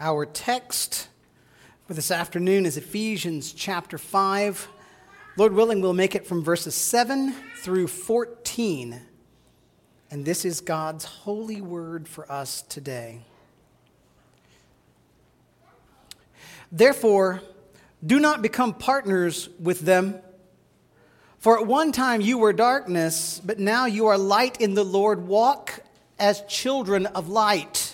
Our text for this afternoon is Ephesians chapter 5. Lord willing, we'll make it from verses 7 through 14. And this is God's holy word for us today. Therefore, do not become partners with them. For at one time you were darkness, but now you are light in the Lord. Walk as children of light.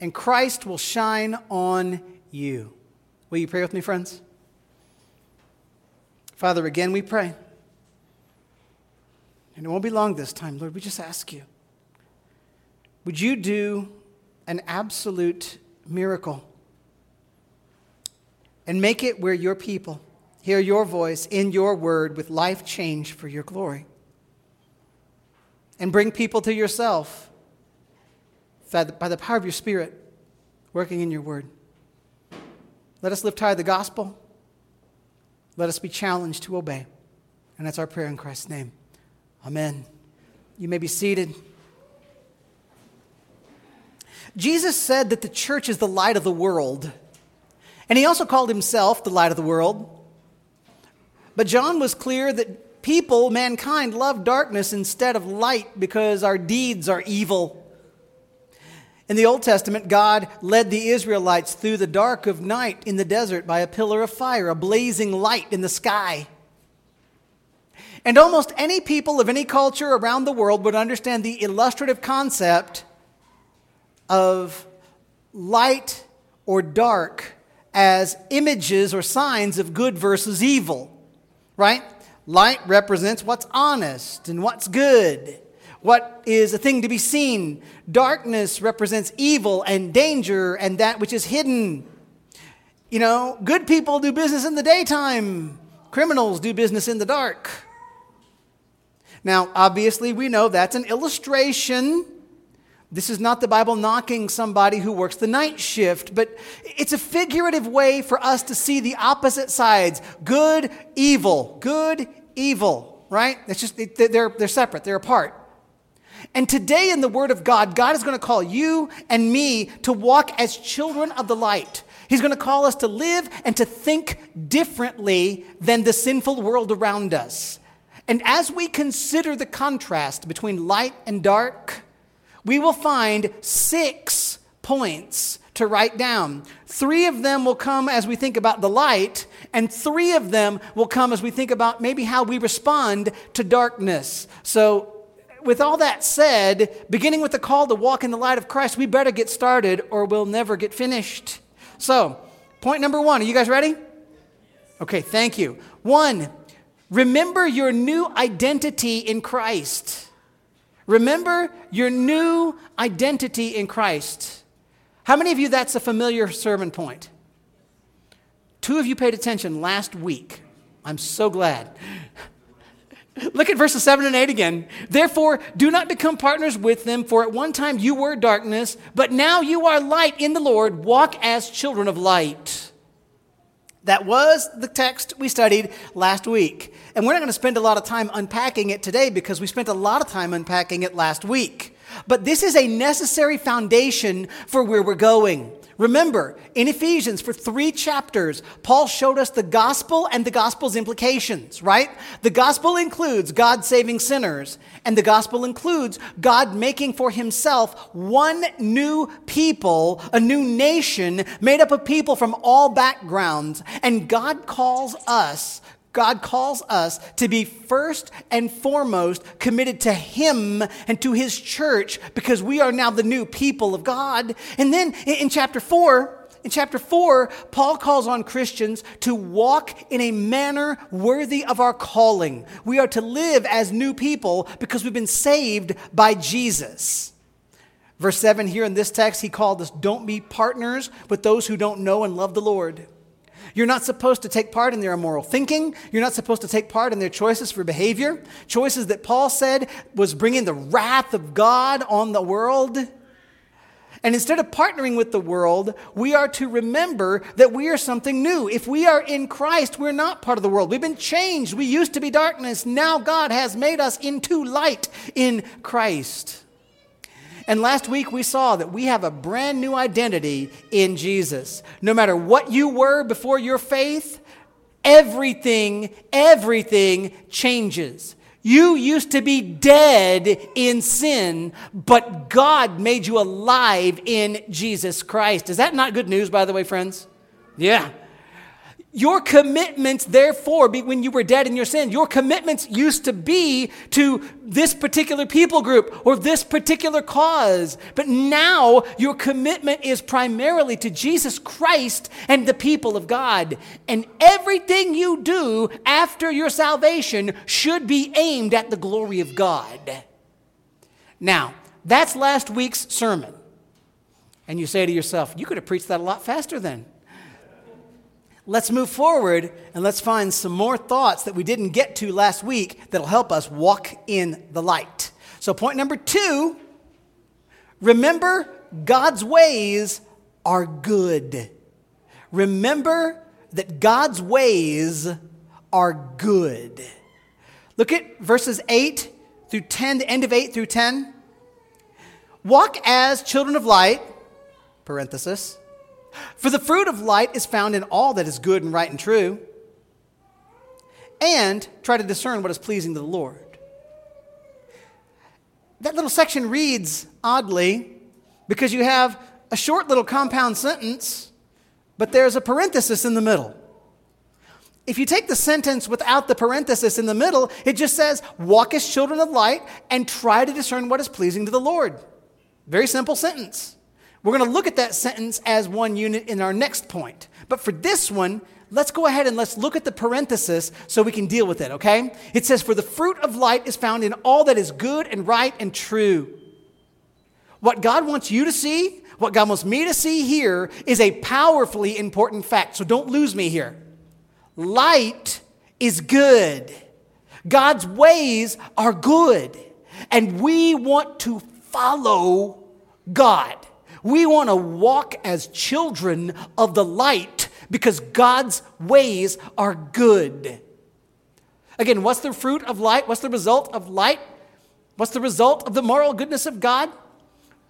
and Christ will shine on you. Will you pray with me, friends? Father, again we pray. And it won't be long this time, Lord. We just ask you would you do an absolute miracle and make it where your people hear your voice in your word with life change for your glory? And bring people to yourself by the power of your Spirit working in your word. Let us lift high the gospel. Let us be challenged to obey. And that's our prayer in Christ's name. Amen. You may be seated. Jesus said that the church is the light of the world. And he also called himself the light of the world. But John was clear that people, mankind, love darkness instead of light because our deeds are evil. In the Old Testament, God led the Israelites through the dark of night in the desert by a pillar of fire, a blazing light in the sky. And almost any people of any culture around the world would understand the illustrative concept of light or dark as images or signs of good versus evil, right? Light represents what's honest and what's good what is a thing to be seen. Darkness represents evil and danger and that which is hidden. You know, good people do business in the daytime, criminals do business in the dark. Now, obviously, we know that's an illustration. This is not the Bible knocking somebody who works the night shift, but it's a figurative way for us to see the opposite sides good, evil, good, evil, right? It's just, they're, they're separate, they're apart. And today in the Word of God, God is going to call you and me to walk as children of the light. He's going to call us to live and to think differently than the sinful world around us. And as we consider the contrast between light and dark, we will find six points to write down. Three of them will come as we think about the light, and three of them will come as we think about maybe how we respond to darkness. So with all that said, beginning with the call to walk in the light of Christ, we better get started or we'll never get finished. So, point number one, are you guys ready? Okay, thank you. One, remember your new identity in Christ. Remember your new identity in Christ. How many of you that's a familiar sermon point? Two of you paid attention last week. I'm so glad. Look at verses 7 and 8 again. Therefore, do not become partners with them, for at one time you were darkness, but now you are light in the Lord. Walk as children of light. That was the text we studied last week. And we're not going to spend a lot of time unpacking it today because we spent a lot of time unpacking it last week. But this is a necessary foundation for where we're going. Remember, in Ephesians, for three chapters, Paul showed us the gospel and the gospel's implications, right? The gospel includes God saving sinners, and the gospel includes God making for himself one new people, a new nation made up of people from all backgrounds. And God calls us God calls us to be first and foremost committed to Him and to His church because we are now the new people of God. And then in chapter 4, in chapter 4, Paul calls on Christians to walk in a manner worthy of our calling. We are to live as new people because we've been saved by Jesus. Verse 7 here in this text, he called us don't be partners with those who don't know and love the Lord. You're not supposed to take part in their immoral thinking. You're not supposed to take part in their choices for behavior, choices that Paul said was bringing the wrath of God on the world. And instead of partnering with the world, we are to remember that we are something new. If we are in Christ, we're not part of the world. We've been changed. We used to be darkness. Now God has made us into light in Christ. And last week we saw that we have a brand new identity in Jesus. No matter what you were before your faith, everything, everything changes. You used to be dead in sin, but God made you alive in Jesus Christ. Is that not good news, by the way, friends? Yeah. Your commitments, therefore, when you were dead in your sin, your commitments used to be to this particular people group or this particular cause. But now your commitment is primarily to Jesus Christ and the people of God. And everything you do after your salvation should be aimed at the glory of God. Now, that's last week's sermon. And you say to yourself, you could have preached that a lot faster then. Let's move forward and let's find some more thoughts that we didn't get to last week that'll help us walk in the light. So, point number two remember God's ways are good. Remember that God's ways are good. Look at verses 8 through 10, the end of 8 through 10. Walk as children of light, parenthesis for the fruit of light is found in all that is good and right and true. And try to discern what is pleasing to the Lord. That little section reads oddly because you have a short little compound sentence, but there's a parenthesis in the middle. If you take the sentence without the parenthesis in the middle, it just says, Walk as children of light and try to discern what is pleasing to the Lord. Very simple sentence. We're going to look at that sentence as one unit in our next point. But for this one, let's go ahead and let's look at the parenthesis so we can deal with it, okay? It says, For the fruit of light is found in all that is good and right and true. What God wants you to see, what God wants me to see here, is a powerfully important fact. So don't lose me here. Light is good, God's ways are good, and we want to follow God. We want to walk as children of the light because God's ways are good. Again, what's the fruit of light? What's the result of light? What's the result of the moral goodness of God?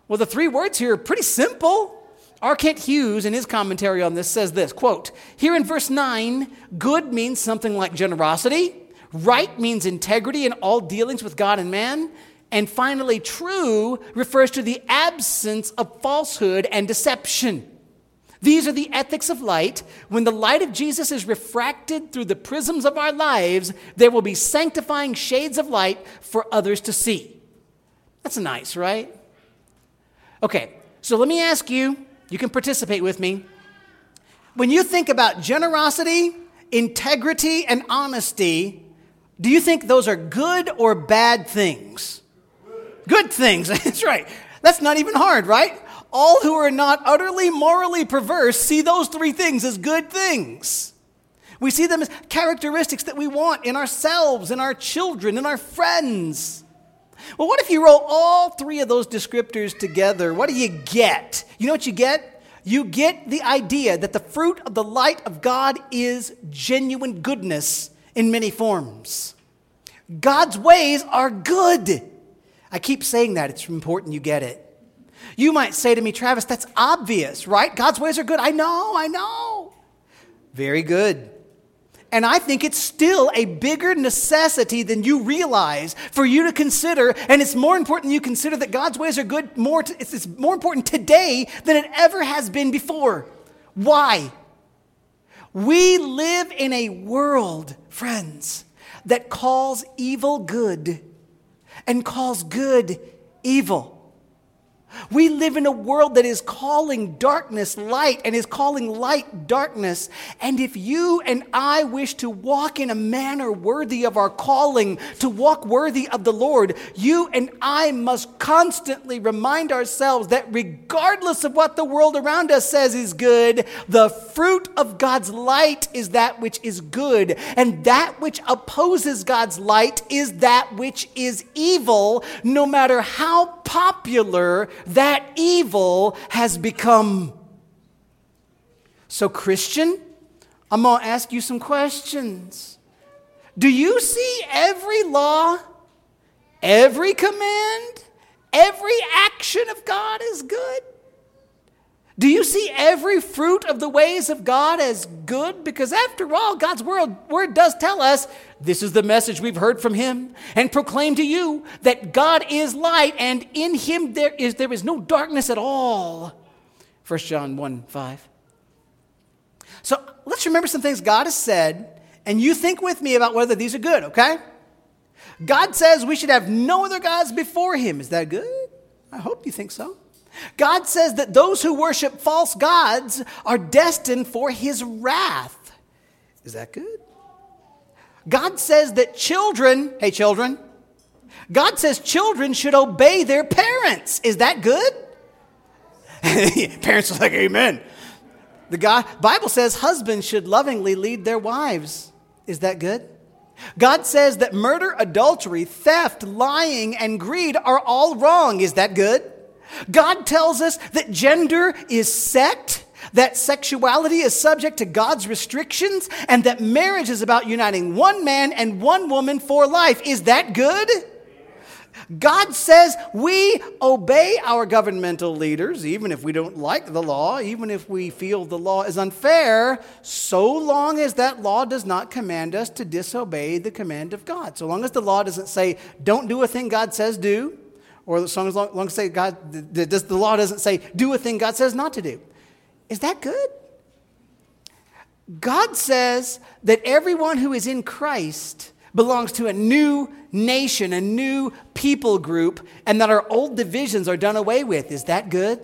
Well, the three words here are pretty simple. R. Kent Hughes, in his commentary on this, says this quote, Here in verse 9, good means something like generosity, right means integrity in all dealings with God and man, and finally, true refers to the absence of falsehood and deception. These are the ethics of light. When the light of Jesus is refracted through the prisms of our lives, there will be sanctifying shades of light for others to see. That's nice, right? Okay, so let me ask you, you can participate with me. When you think about generosity, integrity, and honesty, do you think those are good or bad things? Good things. That's right. That's not even hard, right? All who are not utterly morally perverse see those three things as good things. We see them as characteristics that we want in ourselves, in our children, in our friends. Well, what if you roll all three of those descriptors together? What do you get? You know what you get? You get the idea that the fruit of the light of God is genuine goodness in many forms. God's ways are good. I keep saying that. It's important you get it. You might say to me, Travis, that's obvious, right? God's ways are good. I know, I know. Very good. And I think it's still a bigger necessity than you realize for you to consider. And it's more important you consider that God's ways are good. More it's more important today than it ever has been before. Why? We live in a world, friends, that calls evil good and calls good evil. We live in a world that is calling darkness light and is calling light darkness. And if you and I wish to walk in a manner worthy of our calling, to walk worthy of the Lord, you and I must constantly remind ourselves that regardless of what the world around us says is good, the fruit of God's light is that which is good. And that which opposes God's light is that which is evil, no matter how popular that evil has become. So, Christian, I'm going to ask you some questions. Do you see every law, every command, every action of God as good? Do you see every fruit of the ways of God as good? Because after all, God's word, word does tell us this is the message we've heard from Him and proclaim to you that God is light and in Him there is, there is no darkness at all. 1 John 1 5. So let's remember some things God has said, and you think with me about whether these are good, okay? God says we should have no other gods before Him. Is that good? I hope you think so. God says that those who worship false gods are destined for his wrath. Is that good? God says that children, hey, children, God says children should obey their parents. Is that good? parents are like, Amen. The God, Bible says husbands should lovingly lead their wives. Is that good? God says that murder, adultery, theft, lying, and greed are all wrong. Is that good? God tells us that gender is set, that sexuality is subject to God's restrictions, and that marriage is about uniting one man and one woman for life. Is that good? God says we obey our governmental leaders, even if we don't like the law, even if we feel the law is unfair, so long as that law does not command us to disobey the command of God. So long as the law doesn't say, don't do a thing God says do, or as long as, long as say God, the, the, the law doesn't say do a thing God says not to do. Is that good? God says that everyone who is in Christ belongs to a new nation, a new people group, and that our old divisions are done away with. Is that good?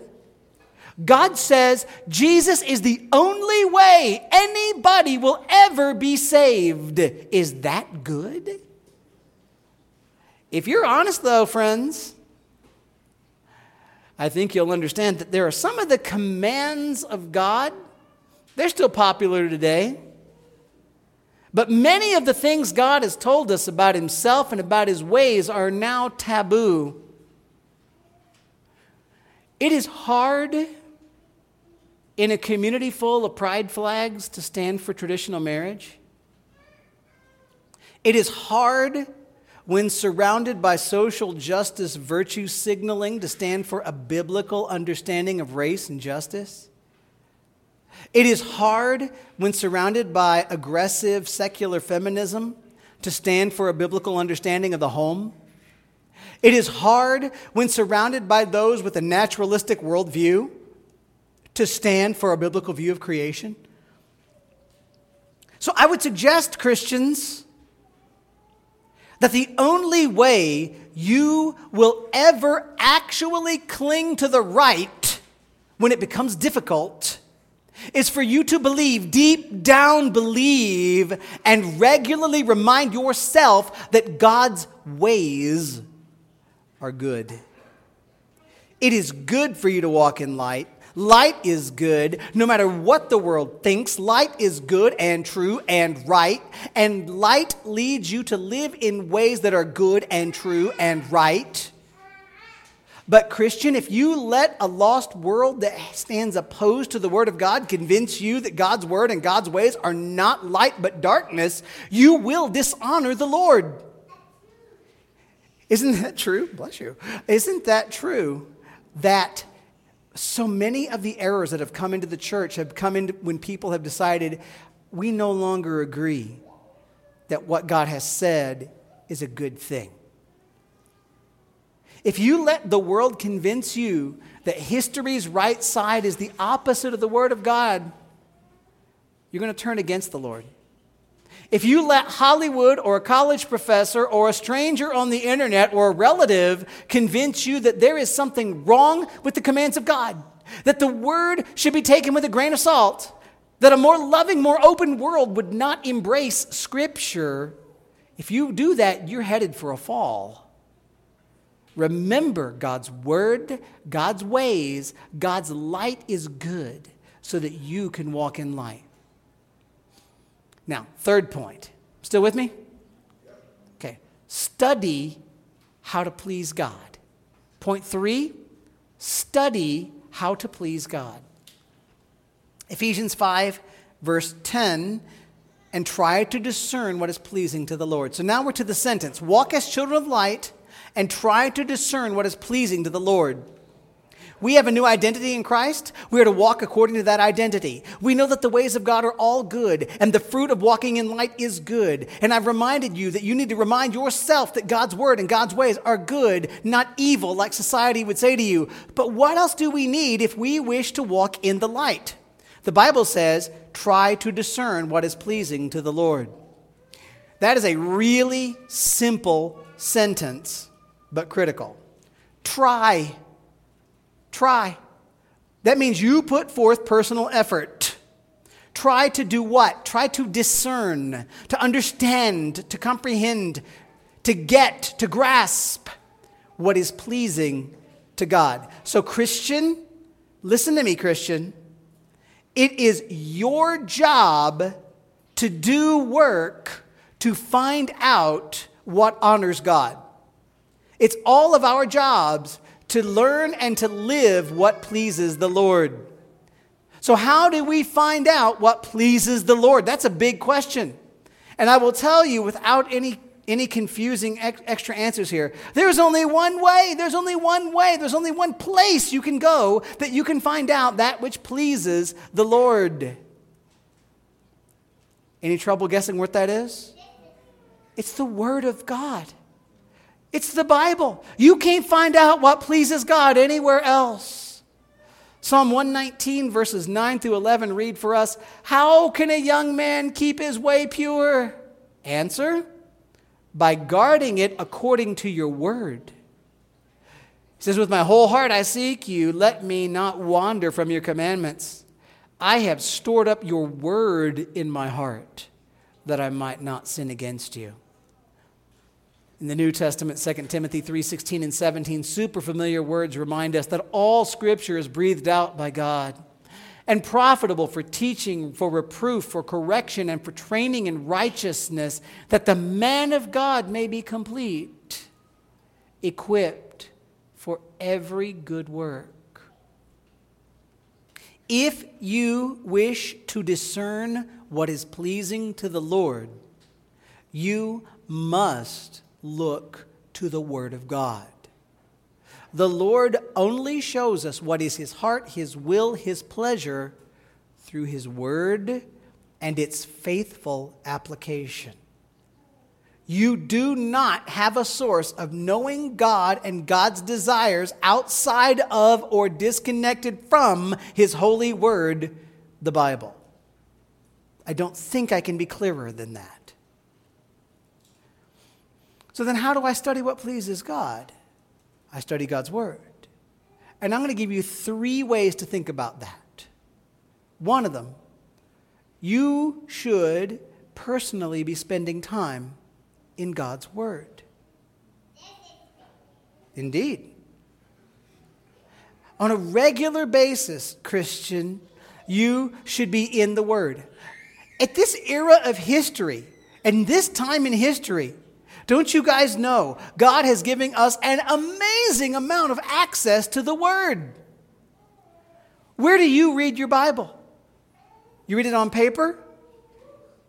God says Jesus is the only way anybody will ever be saved. Is that good? If you're honest, though, friends, I think you'll understand that there are some of the commands of God, they're still popular today. But many of the things God has told us about Himself and about His ways are now taboo. It is hard in a community full of pride flags to stand for traditional marriage. It is hard when surrounded by social justice virtue signaling to stand for a biblical understanding of race and justice. It is hard when surrounded by aggressive secular feminism to stand for a biblical understanding of the home. It is hard when surrounded by those with a naturalistic worldview to stand for a biblical view of creation. So I would suggest, Christians, that the only way you will ever actually cling to the right when it becomes difficult is for you to believe, deep down believe, and regularly remind yourself that God's ways are good. It is good for you to walk in light. Light is good no matter what the world thinks. Light is good and true and right. And light leads you to live in ways that are good and true and right. But, Christian, if you let a lost world that stands opposed to the Word of God convince you that God's Word and God's ways are not light but darkness, you will dishonor the Lord. Isn't that true? Bless you. Isn't that true that so many of the errors that have come into the church have come in when people have decided we no longer agree that what God has said is a good thing. If you let the world convince you that history's right side is the opposite of the Word of God, you're going to turn against the Lord. If you let Hollywood or a college professor or a stranger on the internet or a relative convince you that there is something wrong with the commands of God, that the word should be taken with a grain of salt, that a more loving, more open world would not embrace Scripture, if you do that, you're headed for a fall. Remember God's word, God's ways, God's light is good so that you can walk in light. Now, third point. Still with me? Okay. Study how to please God. Point three study how to please God. Ephesians 5, verse 10, and try to discern what is pleasing to the Lord. So now we're to the sentence walk as children of light and try to discern what is pleasing to the Lord. We have a new identity in Christ. We are to walk according to that identity. We know that the ways of God are all good, and the fruit of walking in light is good. And I've reminded you that you need to remind yourself that God's word and God's ways are good, not evil, like society would say to you. But what else do we need if we wish to walk in the light? The Bible says, try to discern what is pleasing to the Lord. That is a really simple sentence, but critical. Try Try. That means you put forth personal effort. Try to do what? Try to discern, to understand, to comprehend, to get, to grasp what is pleasing to God. So, Christian, listen to me, Christian. It is your job to do work to find out what honors God. It's all of our jobs to learn and to live what pleases the Lord. So, how do we find out what pleases the Lord? That's a big question. And I will tell you without any, any confusing ex- extra answers here there's only one way, there's only one way, there's only one place you can go that you can find out that which pleases the Lord. Any trouble guessing what that is? It's the Word of God. It's the Bible. You can't find out what pleases God anywhere else. Psalm 119, verses 9 through 11 read for us How can a young man keep his way pure? Answer By guarding it according to your word. He says, With my whole heart I seek you. Let me not wander from your commandments. I have stored up your word in my heart that I might not sin against you. In the New Testament, 2 Timothy 3:16 and 17, super familiar words remind us that all scripture is breathed out by God and profitable for teaching, for reproof, for correction, and for training in righteousness, that the man of God may be complete, equipped for every good work. If you wish to discern what is pleasing to the Lord, you must look to the Word of God. The Lord only shows us what is His heart, His will, His pleasure through His Word and its faithful application. You do not have a source of knowing God and God's desires outside of or disconnected from His holy word, the Bible. I don't think I can be clearer than that. So then, how do I study what pleases God? I study God's Word. And I'm going to give you three ways to think about that. One of them, you should personally be spending time in God's Word. Indeed. On a regular basis, Christian, you should be in the Word. At this era of history, and this time in history, don't you guys know God has given us an amazing amount of access to the Word? Where do you read your Bible? You read it on paper?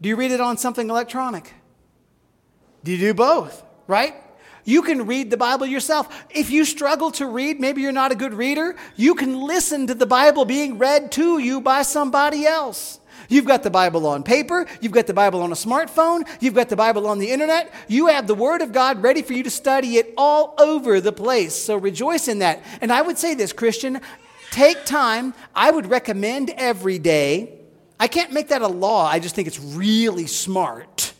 Do you read it on something electronic? Do you do both, right? You can read the Bible yourself. If you struggle to read, maybe you're not a good reader, you can listen to the Bible being read to you by somebody else. You've got the Bible on paper, you've got the Bible on a smartphone, you've got the Bible on the internet. You have the Word of God ready for you to study it all over the place. So rejoice in that. And I would say this, Christian, take time. I would recommend every day I can't make that a law. I just think it's really smart.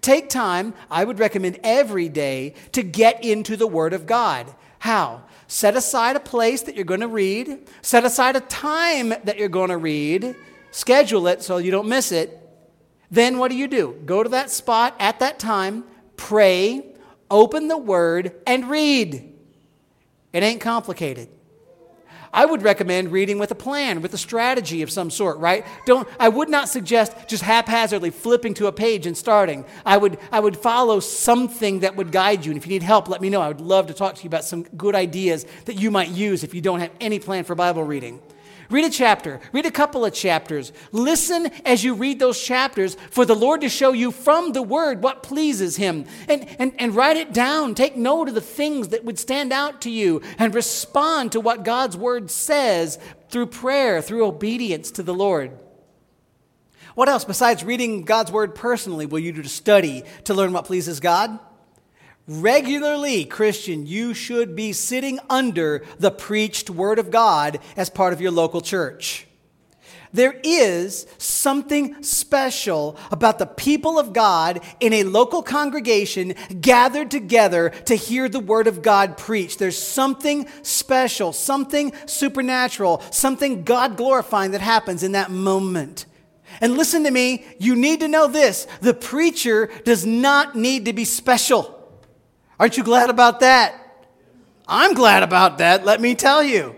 Take time, I would recommend every day, to get into the Word of God. How? Set aside a place that you're going to read, set aside a time that you're going to read, schedule it so you don't miss it. Then what do you do? Go to that spot at that time, pray, open the Word, and read. It ain't complicated. I would recommend reading with a plan, with a strategy of some sort, right? Don't, I would not suggest just haphazardly flipping to a page and starting. I would, I would follow something that would guide you. And if you need help, let me know. I would love to talk to you about some good ideas that you might use if you don't have any plan for Bible reading. Read a chapter, read a couple of chapters. Listen as you read those chapters for the Lord to show you from the Word what pleases Him. And, and, and write it down. Take note of the things that would stand out to you and respond to what God's Word says through prayer, through obedience to the Lord. What else besides reading God's Word personally will you do to study to learn what pleases God? Regularly, Christian, you should be sitting under the preached Word of God as part of your local church. There is something special about the people of God in a local congregation gathered together to hear the Word of God preached. There's something special, something supernatural, something God glorifying that happens in that moment. And listen to me, you need to know this the preacher does not need to be special. Aren't you glad about that? I'm glad about that, let me tell you.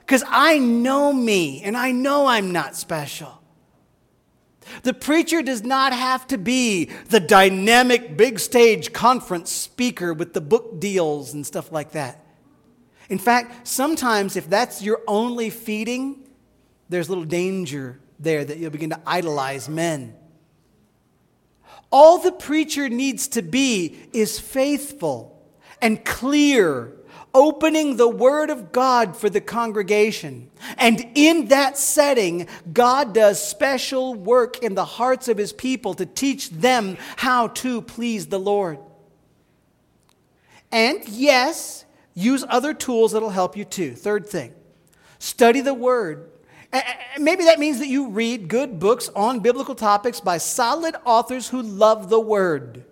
Because I know me and I know I'm not special. The preacher does not have to be the dynamic big stage conference speaker with the book deals and stuff like that. In fact, sometimes if that's your only feeding, there's a little danger there that you'll begin to idolize men. All the preacher needs to be is faithful and clear, opening the Word of God for the congregation. And in that setting, God does special work in the hearts of His people to teach them how to please the Lord. And yes, use other tools that'll help you too. Third thing, study the Word Maybe that means that you read good books on biblical topics by solid authors who love the Word.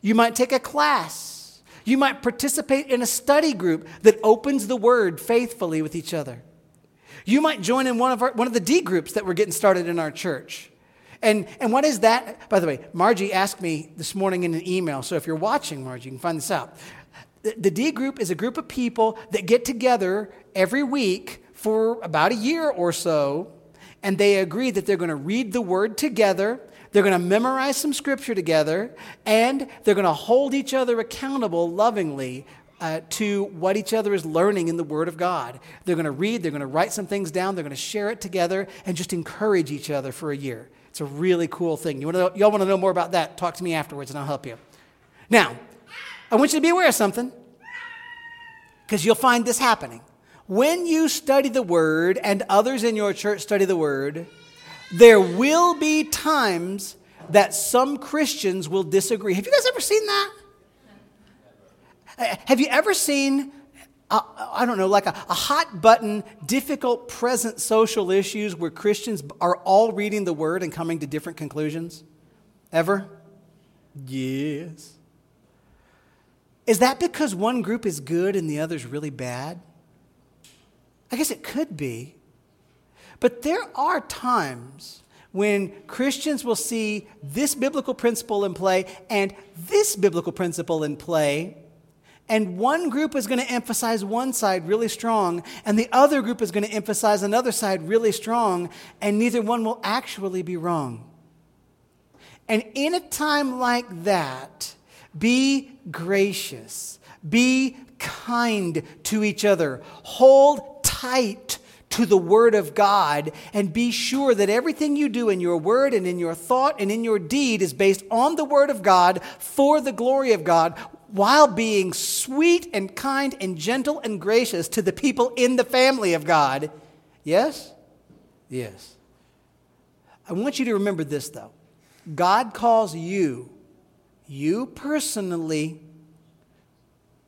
You might take a class. You might participate in a study group that opens the Word faithfully with each other. You might join in one of, our, one of the D groups that we're getting started in our church. And, and what is that? By the way, Margie asked me this morning in an email. So if you're watching, Margie, you can find this out. The D group is a group of people that get together every week for about a year or so, and they agree that they're going to read the word together. They're going to memorize some scripture together, and they're going to hold each other accountable lovingly uh, to what each other is learning in the Word of God. They're going to read, they're going to write some things down, they're going to share it together, and just encourage each other for a year. It's a really cool thing. You want to y'all want to know more about that? Talk to me afterwards, and I'll help you. Now, I want you to be aware of something, because you'll find this happening when you study the Word and others in your church study the Word, there will be times that some Christians will disagree. Have you guys ever seen that? Uh, have you ever seen, uh, I don't know, like a, a hot button, difficult present social issues where Christians are all reading the Word and coming to different conclusions? Ever? Yes. Is that because one group is good and the other's really bad? I guess it could be. But there are times when Christians will see this biblical principle in play and this biblical principle in play, and one group is going to emphasize one side really strong, and the other group is going to emphasize another side really strong, and neither one will actually be wrong. And in a time like that, be gracious, be kind to each other, hold tight to the Word of God and be sure that everything you do in your word and in your thought and in your deed is based on the Word of God for the glory of God while being sweet and kind and gentle and gracious to the people in the family of God. Yes? Yes. I want you to remember this, though. God calls you, you personally,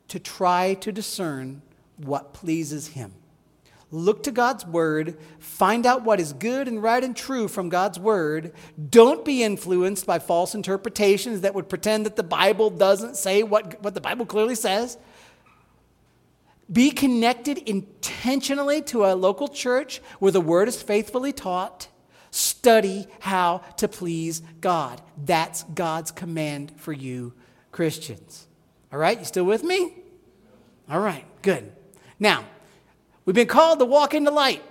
to try to discern what pleases Him. Look to God's word, find out what is good and right and true from God's word. Don't be influenced by false interpretations that would pretend that the Bible doesn't say what, what the Bible clearly says. Be connected intentionally to a local church where the word is faithfully taught. Study how to please God. That's God's command for you, Christians. All right, you still with me? All right, good. Now, we've been called to walk in the light,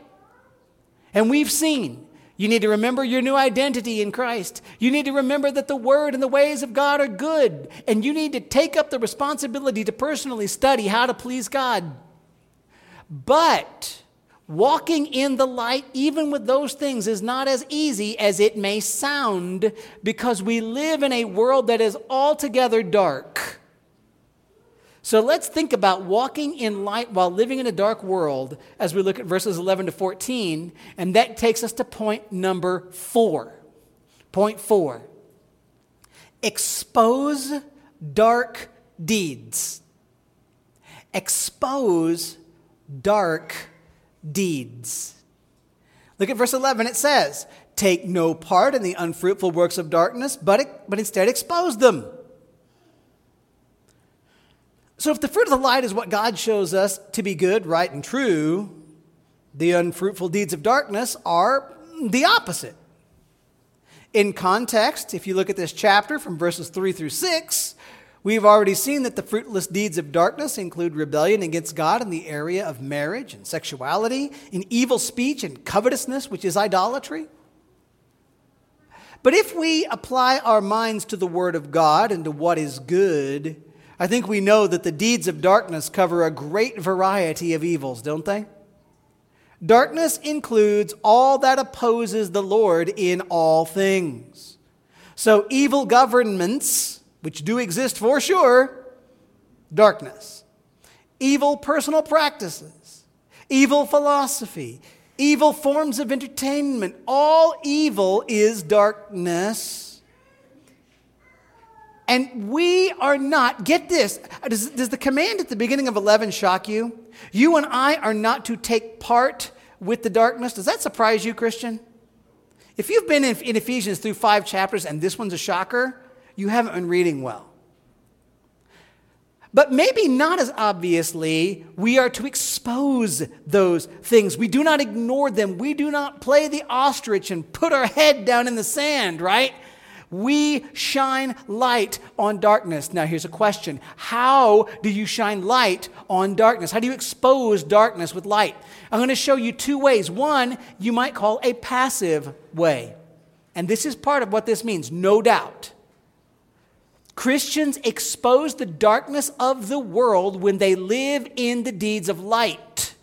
and we've seen you need to remember your new identity in Christ. You need to remember that the Word and the ways of God are good. And you need to take up the responsibility to personally study how to please God. But walking in the light, even with those things, is not as easy as it may sound because we live in a world that is altogether dark. So let's think about walking in light while living in a dark world as we look at verses 11 to 14. And that takes us to point number four. Point four expose dark deeds. Expose dark deeds. Look at verse 11. It says, Take no part in the unfruitful works of darkness, but, but instead expose them. So, if the fruit of the light is what God shows us to be good, right, and true, the unfruitful deeds of darkness are the opposite. In context, if you look at this chapter from verses 3 through 6, we've already seen that the fruitless deeds of darkness include rebellion against God in the area of marriage and sexuality, in evil speech and covetousness, which is idolatry. But if we apply our minds to the Word of God and to what is good, I think we know that the deeds of darkness cover a great variety of evils, don't they? Darkness includes all that opposes the Lord in all things. So, evil governments, which do exist for sure, darkness. Evil personal practices, evil philosophy, evil forms of entertainment, all evil is darkness. And we are not, get this, does, does, the command at the beginning of 11 shock you? You and I are not to take part with the darkness. Does that surprise you, Christian? If you've been in, in Ephesians through five chapters and this one's a shocker, you haven't been reading well. But maybe not as obviously, we are to expose those things. We do not ignore them. We do not play the ostrich and put our head down in the sand, right? We shine light on darkness. Now, here's a question How do you shine light on darkness? How do you expose darkness with light? I'm going to show you two ways. One, you might call a passive way. And this is part of what this means, no doubt. Christians expose the darkness of the world when they live in the deeds of light.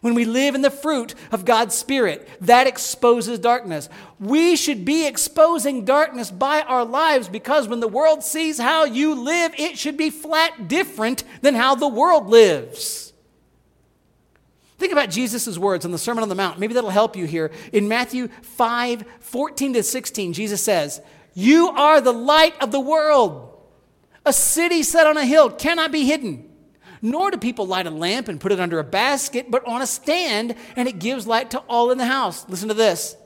When we live in the fruit of God's Spirit, that exposes darkness. We should be exposing darkness by our lives because when the world sees how you live, it should be flat different than how the world lives. Think about Jesus' words on the Sermon on the Mount. Maybe that'll help you here. In Matthew 5 14 to 16, Jesus says, You are the light of the world. A city set on a hill cannot be hidden. Nor do people light a lamp and put it under a basket, but on a stand, and it gives light to all in the house. Listen to this.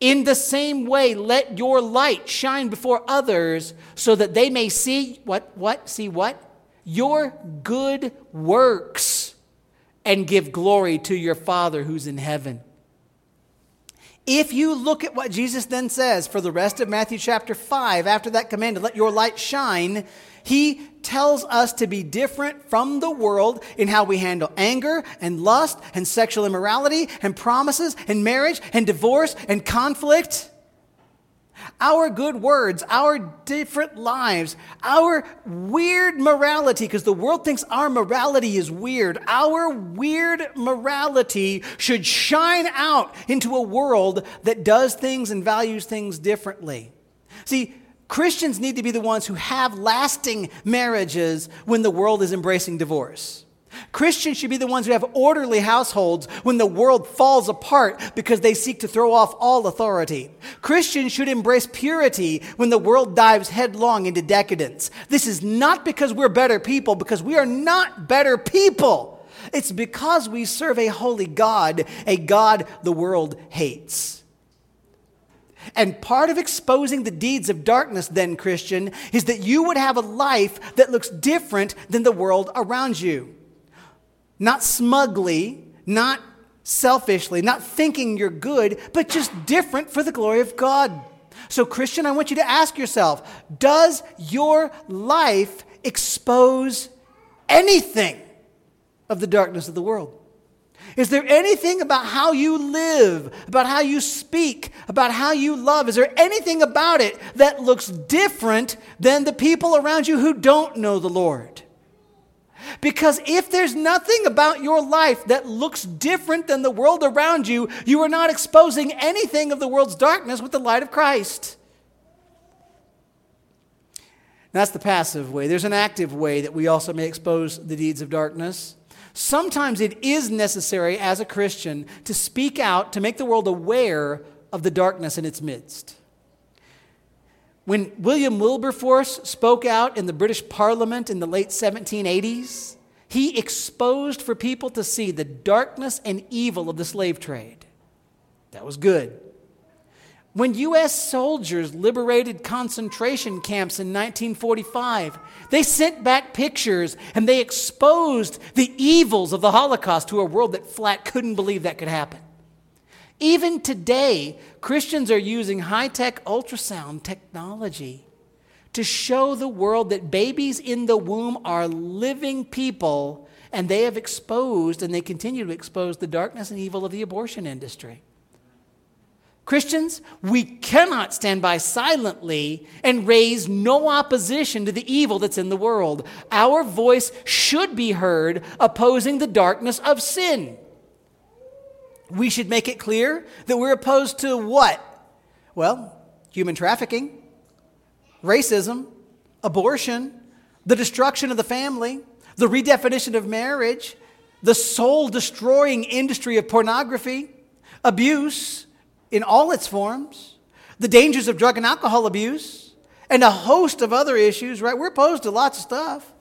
In the same way, let your light shine before others so that they may see what? What? See what? Your good works and give glory to your Father who's in heaven. If you look at what Jesus then says for the rest of Matthew chapter 5, after that command to let your light shine, he tells us to be different from the world in how we handle anger and lust and sexual immorality and promises and marriage and divorce and conflict. Our good words, our different lives, our weird morality, because the world thinks our morality is weird. Our weird morality should shine out into a world that does things and values things differently. See, Christians need to be the ones who have lasting marriages when the world is embracing divorce. Christians should be the ones who have orderly households when the world falls apart because they seek to throw off all authority. Christians should embrace purity when the world dives headlong into decadence. This is not because we're better people, because we are not better people. It's because we serve a holy God, a God the world hates. And part of exposing the deeds of darkness, then, Christian, is that you would have a life that looks different than the world around you. Not smugly, not selfishly, not thinking you're good, but just different for the glory of God. So, Christian, I want you to ask yourself Does your life expose anything of the darkness of the world? Is there anything about how you live, about how you speak, about how you love? Is there anything about it that looks different than the people around you who don't know the Lord? Because if there's nothing about your life that looks different than the world around you, you are not exposing anything of the world's darkness with the light of Christ. That's the passive way. There's an active way that we also may expose the deeds of darkness. Sometimes it is necessary as a Christian to speak out to make the world aware of the darkness in its midst. When William Wilberforce spoke out in the British Parliament in the late 1780s, he exposed for people to see the darkness and evil of the slave trade. That was good. When U.S. soldiers liberated concentration camps in 1945, they sent back pictures and they exposed the evils of the Holocaust to a world that flat couldn't believe that could happen. Even today, Christians are using high tech ultrasound technology to show the world that babies in the womb are living people and they have exposed and they continue to expose the darkness and evil of the abortion industry. Christians, we cannot stand by silently and raise no opposition to the evil that's in the world. Our voice should be heard opposing the darkness of sin. We should make it clear that we're opposed to what? Well, human trafficking, racism, abortion, the destruction of the family, the redefinition of marriage, the soul destroying industry of pornography, abuse in all its forms, the dangers of drug and alcohol abuse, and a host of other issues, right? We're opposed to lots of stuff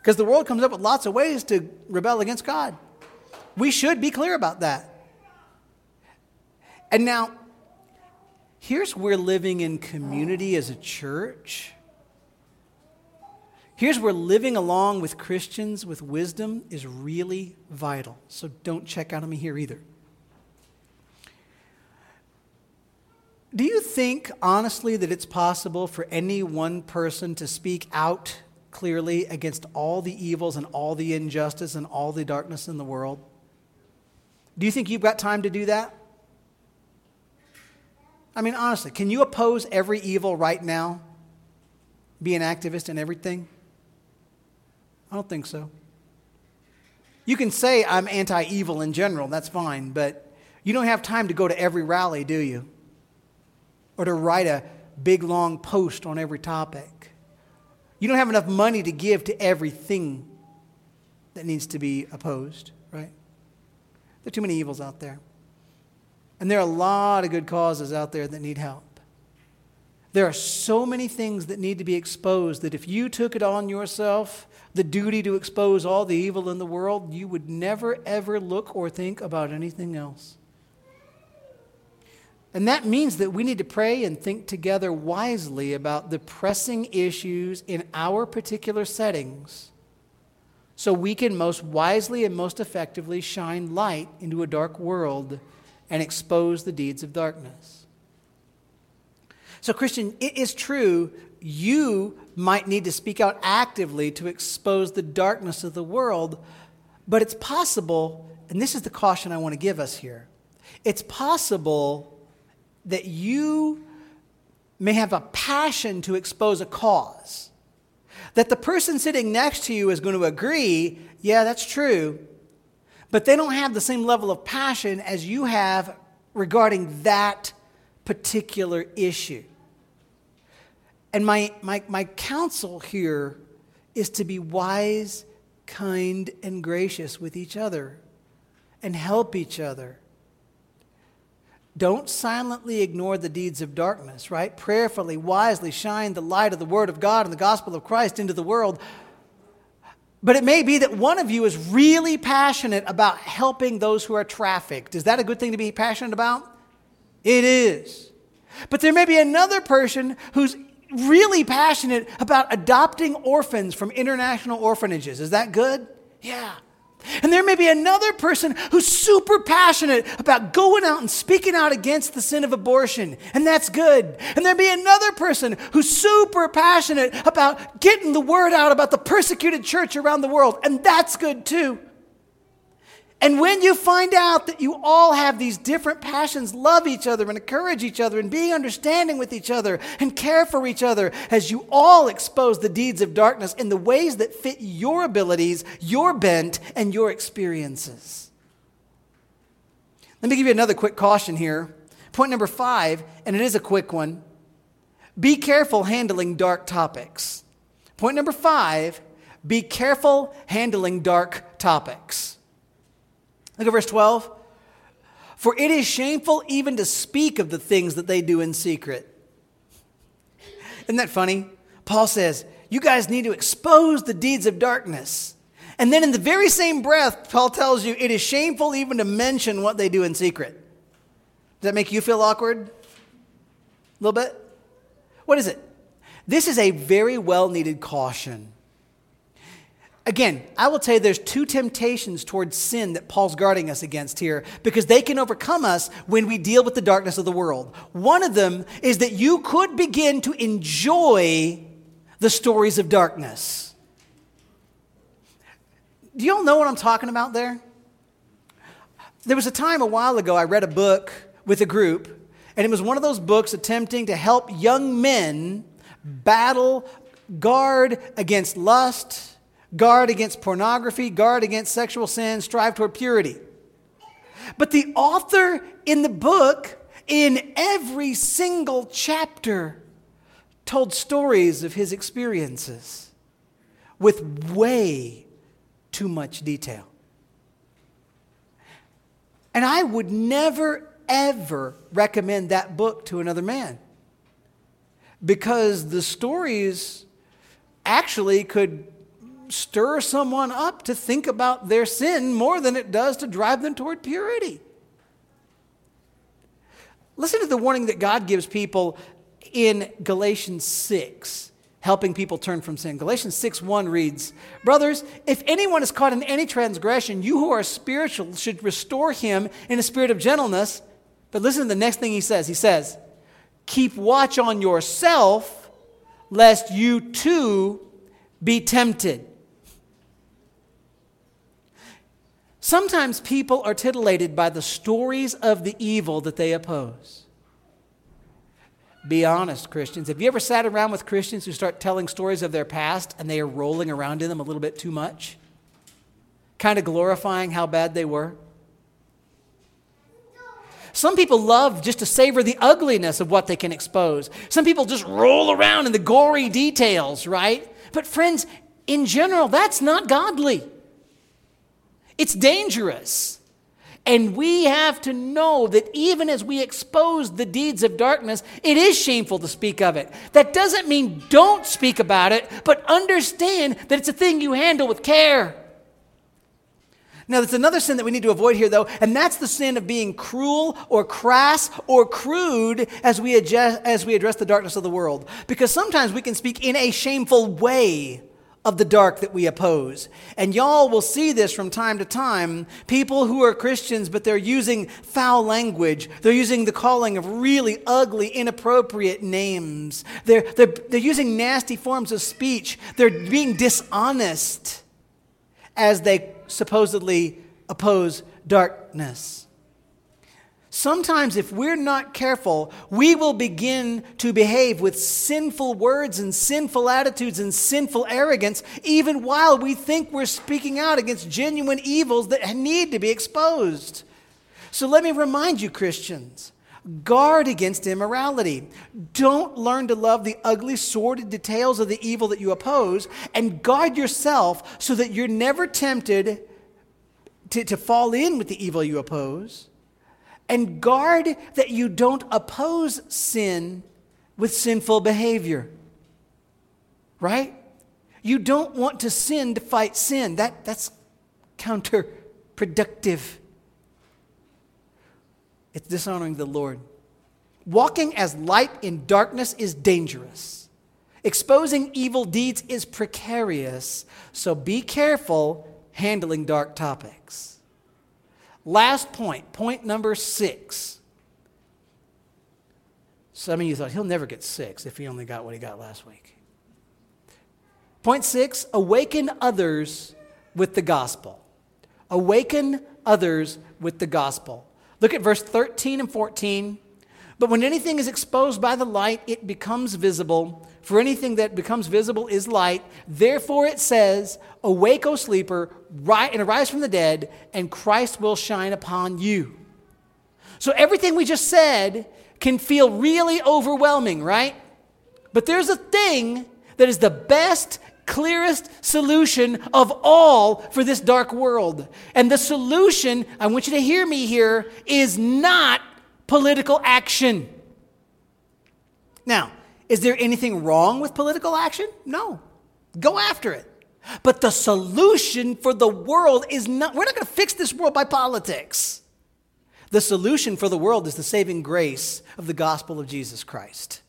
because the world comes up with lots of ways to rebel against God. We should be clear about that. And now, here's where living in community as a church, here's where living along with Christians with wisdom is really vital. So don't check out on me here either. Do you think, honestly, that it's possible for any one person to speak out clearly against all the evils and all the injustice and all the darkness in the world? Do you think you've got time to do that? I mean, honestly, can you oppose every evil right now? Be an activist in everything? I don't think so. You can say I'm anti evil in general, that's fine, but you don't have time to go to every rally, do you? Or to write a big long post on every topic. You don't have enough money to give to everything that needs to be opposed, right? There are too many evils out there. And there are a lot of good causes out there that need help. There are so many things that need to be exposed that if you took it on yourself, the duty to expose all the evil in the world, you would never, ever look or think about anything else. And that means that we need to pray and think together wisely about the pressing issues in our particular settings so we can most wisely and most effectively shine light into a dark world and expose the deeds of darkness. So, Christian, it is true you might need to speak out actively to expose the darkness of the world, but it's possible, and this is the caution I want to give us here it's possible that you may have a passion to expose a cause. That the person sitting next to you is going to agree, yeah, that's true, but they don't have the same level of passion as you have regarding that particular issue. And my, my, my counsel here is to be wise, kind, and gracious with each other and help each other don't silently ignore the deeds of darkness, right? Prayerfully, wisely shine the light of the Word of God and the gospel of Christ into the world. But it may be that one of you is really passionate about helping those who are trafficked. Is that a good thing to be passionate about? It is. But there may be another person who's really passionate about adopting orphans from international orphanages. Is that good? Yeah. And there may be another person who's super passionate about going out and speaking out against the sin of abortion, and that's good. And there may be another person who's super passionate about getting the word out about the persecuted church around the world, and that's good too. And when you find out that you all have these different passions, love each other and encourage each other and be understanding with each other and care for each other as you all expose the deeds of darkness in the ways that fit your abilities, your bent, and your experiences. Let me give you another quick caution here. Point number five, and it is a quick one be careful handling dark topics. Point number five be careful handling dark topics. Look at verse 12. For it is shameful even to speak of the things that they do in secret. Isn't that funny? Paul says, You guys need to expose the deeds of darkness. And then in the very same breath, Paul tells you it is shameful even to mention what they do in secret. Does that make you feel awkward? A little bit? What is it? This is a very well needed caution. Again, I will tell you there's two temptations towards sin that Paul's guarding us against here because they can overcome us when we deal with the darkness of the world. One of them is that you could begin to enjoy the stories of darkness. Do you all know what I'm talking about there? There was a time a while ago I read a book with a group, and it was one of those books attempting to help young men battle, guard against lust guard against pornography, guard against sexual sin, strive toward purity. But the author in the book, in every single chapter, told stories of his experiences with way too much detail. And I would never, ever recommend that book to another man because the stories actually could stir someone up to think about their sin more than it does to drive them toward purity. Listen to the warning that God gives people in Galatians 6, helping people turn from sin. Galatians 6 1 reads, Brothers, if anyone is caught in any transgression, you who are spiritual should restore him in a spirit of gentleness. But listen to the next thing he says. He says, Keep watch on yourself, lest you too be tempted. Sometimes people are titillated by the stories of the evil that they oppose. Be honest, Christians. Have you ever sat around with Christians who start telling stories of their past and they are rolling around in them a little bit too much? Kind of glorifying how bad they were? Some people love just to savor the ugliness of what they can expose. Some people just roll around in the gory details, right? But, friends, in general, that's not godly. It's dangerous. And we have to know that even as we expose the deeds of darkness, it is shameful to speak of it. That doesn't mean don't speak about it, but understand that it's a thing you handle with care. Now, there's another sin that we need to avoid here, though, and that's the sin of being cruel or crass or crude as we, adjust, as we address the darkness of the world. Because sometimes we can speak in a shameful way of the dark that we oppose. And y'all will see this from time to time. People who are Christians, but they're using foul language. They're using the calling of really ugly, inappropriate names. They're, they're, they're using nasty forms of speech. They're being dishonest as they supposedly oppose darkness. Sometimes, if we're not careful, we will begin to behave with sinful words and sinful attitudes and sinful arrogance, even while we think we're speaking out against genuine evils that need to be exposed. So, let me remind you, Christians guard against immorality. Don't learn to love the ugly, sordid details of the evil that you oppose, and guard yourself so that you're never tempted to, to fall in with the evil you oppose and guard that you don't oppose sin with sinful behavior. Right? You don't want to sin to fight sin. That, that's counterproductive. It's dishonoring the Lord. Walking as light in darkness is dangerous. Exposing evil deeds is precarious. So be careful handling dark topics. Last point, point number six. Some of you thought he'll never get six if he only got what he got last week. Point six awaken others with the gospel. Awaken others with the gospel. Look at verse 13 and 14. But when anything is exposed by the light, it becomes visible. For anything that becomes visible is light. Therefore it says, Awake, O sleeper, and arise from the dead, and Christ will shine upon you. So everything we just said can feel really overwhelming, right? But there's a thing that is the best clearest solution of all for this dark world. And the solution, I want you to hear me here, is not political action. Now, is there anything wrong with political action? No. Go after it. But the solution for the world is not, we're not going to fix this world by politics. The solution for the world is the saving grace of the gospel of Jesus Christ.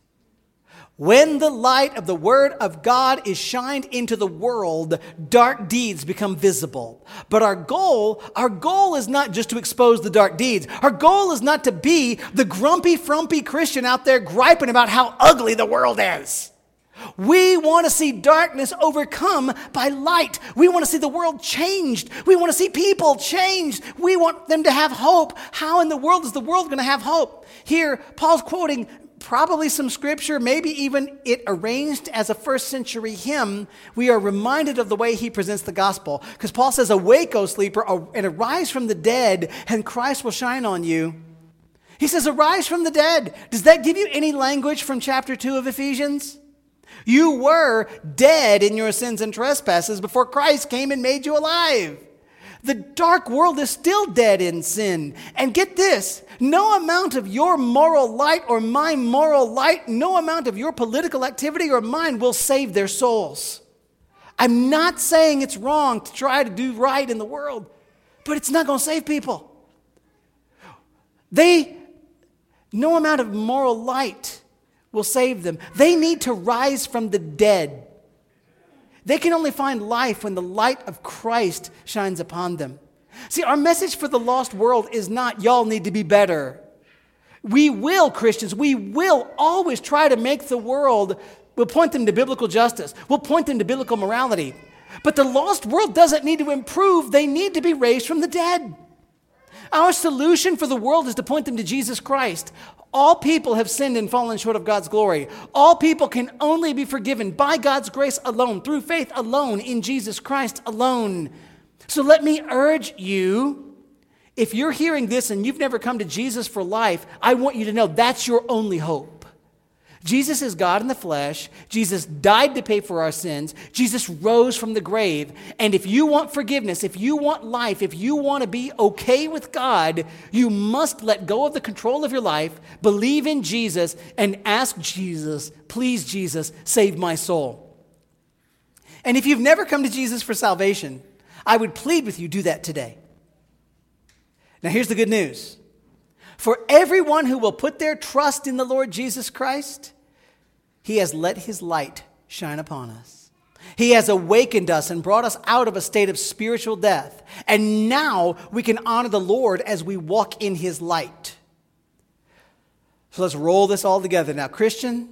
When the light of the Word of God is shined into the world, dark deeds become visible. But our goal, our goal is not just to expose the dark deeds. Our goal is not to be the grumpy, frumpy Christian out there griping about how ugly the world is. We want to see darkness overcome by light. We want to see the world changed. We want to see people changed. We want them to have hope. How in the world is the world going to have hope? Here, Paul's quoting probably some scripture, maybe even it arranged as a first century hymn, we are reminded of the way he presents the gospel. Because Paul says, Awake, O sleeper, and arise from the dead, and Christ will shine on you. He says, Arise from the dead. Does that give you any language from chapter 2 of Ephesians? You were dead in your sins and trespasses before Christ came and made you alive. The dark world is still dead in sin. And get this no amount of your moral light or my moral light, no amount of your political activity or mine will save their souls. I'm not saying it's wrong to try to do right in the world, but it's not going to save people. They, no amount of moral light will save them. They need to rise from the dead. They can only find life when the light of Christ shines upon them. See, our message for the lost world is not, y'all need to be better. We will, Christians, we will always try to make the world, we'll point them to biblical justice, we'll point them to biblical morality. But the lost world doesn't need to improve, they need to be raised from the dead. Our solution for the world is to point them to Jesus Christ. All people have sinned and fallen short of God's glory. All people can only be forgiven by God's grace alone, through faith alone, in Jesus Christ alone. So let me urge you if you're hearing this and you've never come to Jesus for life, I want you to know that's your only hope. Jesus is God in the flesh. Jesus died to pay for our sins. Jesus rose from the grave. And if you want forgiveness, if you want life, if you want to be okay with God, you must let go of the control of your life, believe in Jesus, and ask Jesus, please, Jesus, save my soul. And if you've never come to Jesus for salvation, I would plead with you do that today. Now, here's the good news. For everyone who will put their trust in the Lord Jesus Christ, he has let his light shine upon us. He has awakened us and brought us out of a state of spiritual death. And now we can honor the Lord as we walk in his light. So let's roll this all together. Now, Christian,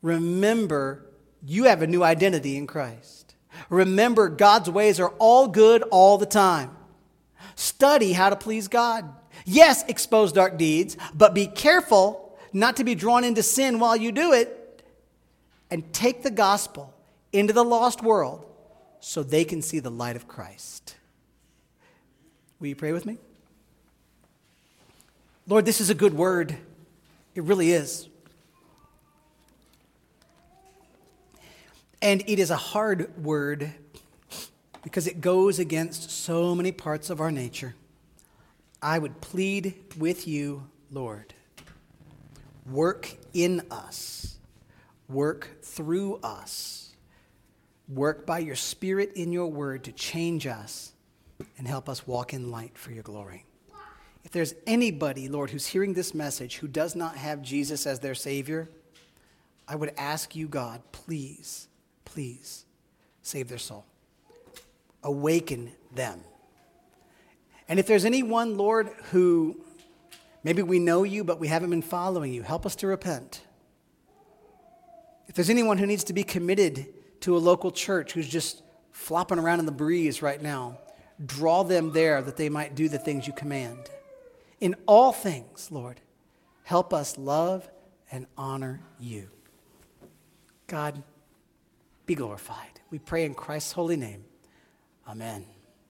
remember you have a new identity in Christ. Remember, God's ways are all good all the time. Study how to please God. Yes, expose dark deeds, but be careful not to be drawn into sin while you do it and take the gospel into the lost world so they can see the light of Christ. Will you pray with me? Lord, this is a good word. It really is. And it is a hard word because it goes against so many parts of our nature. I would plead with you, Lord, work in us work through us Work by your Spirit in your word to change us and help us walk in light for your glory. If there's anybody, Lord, who's hearing this message who does not have Jesus as their Savior, I would ask you, God, please, please save their soul. Awaken them. And if there's anyone, Lord, who maybe we know you, but we haven't been following you, help us to repent. If there's anyone who needs to be committed to a local church who's just flopping around in the breeze right now, draw them there that they might do the things you command. In all things, Lord, help us love and honor you. God, be glorified. We pray in Christ's holy name. Amen.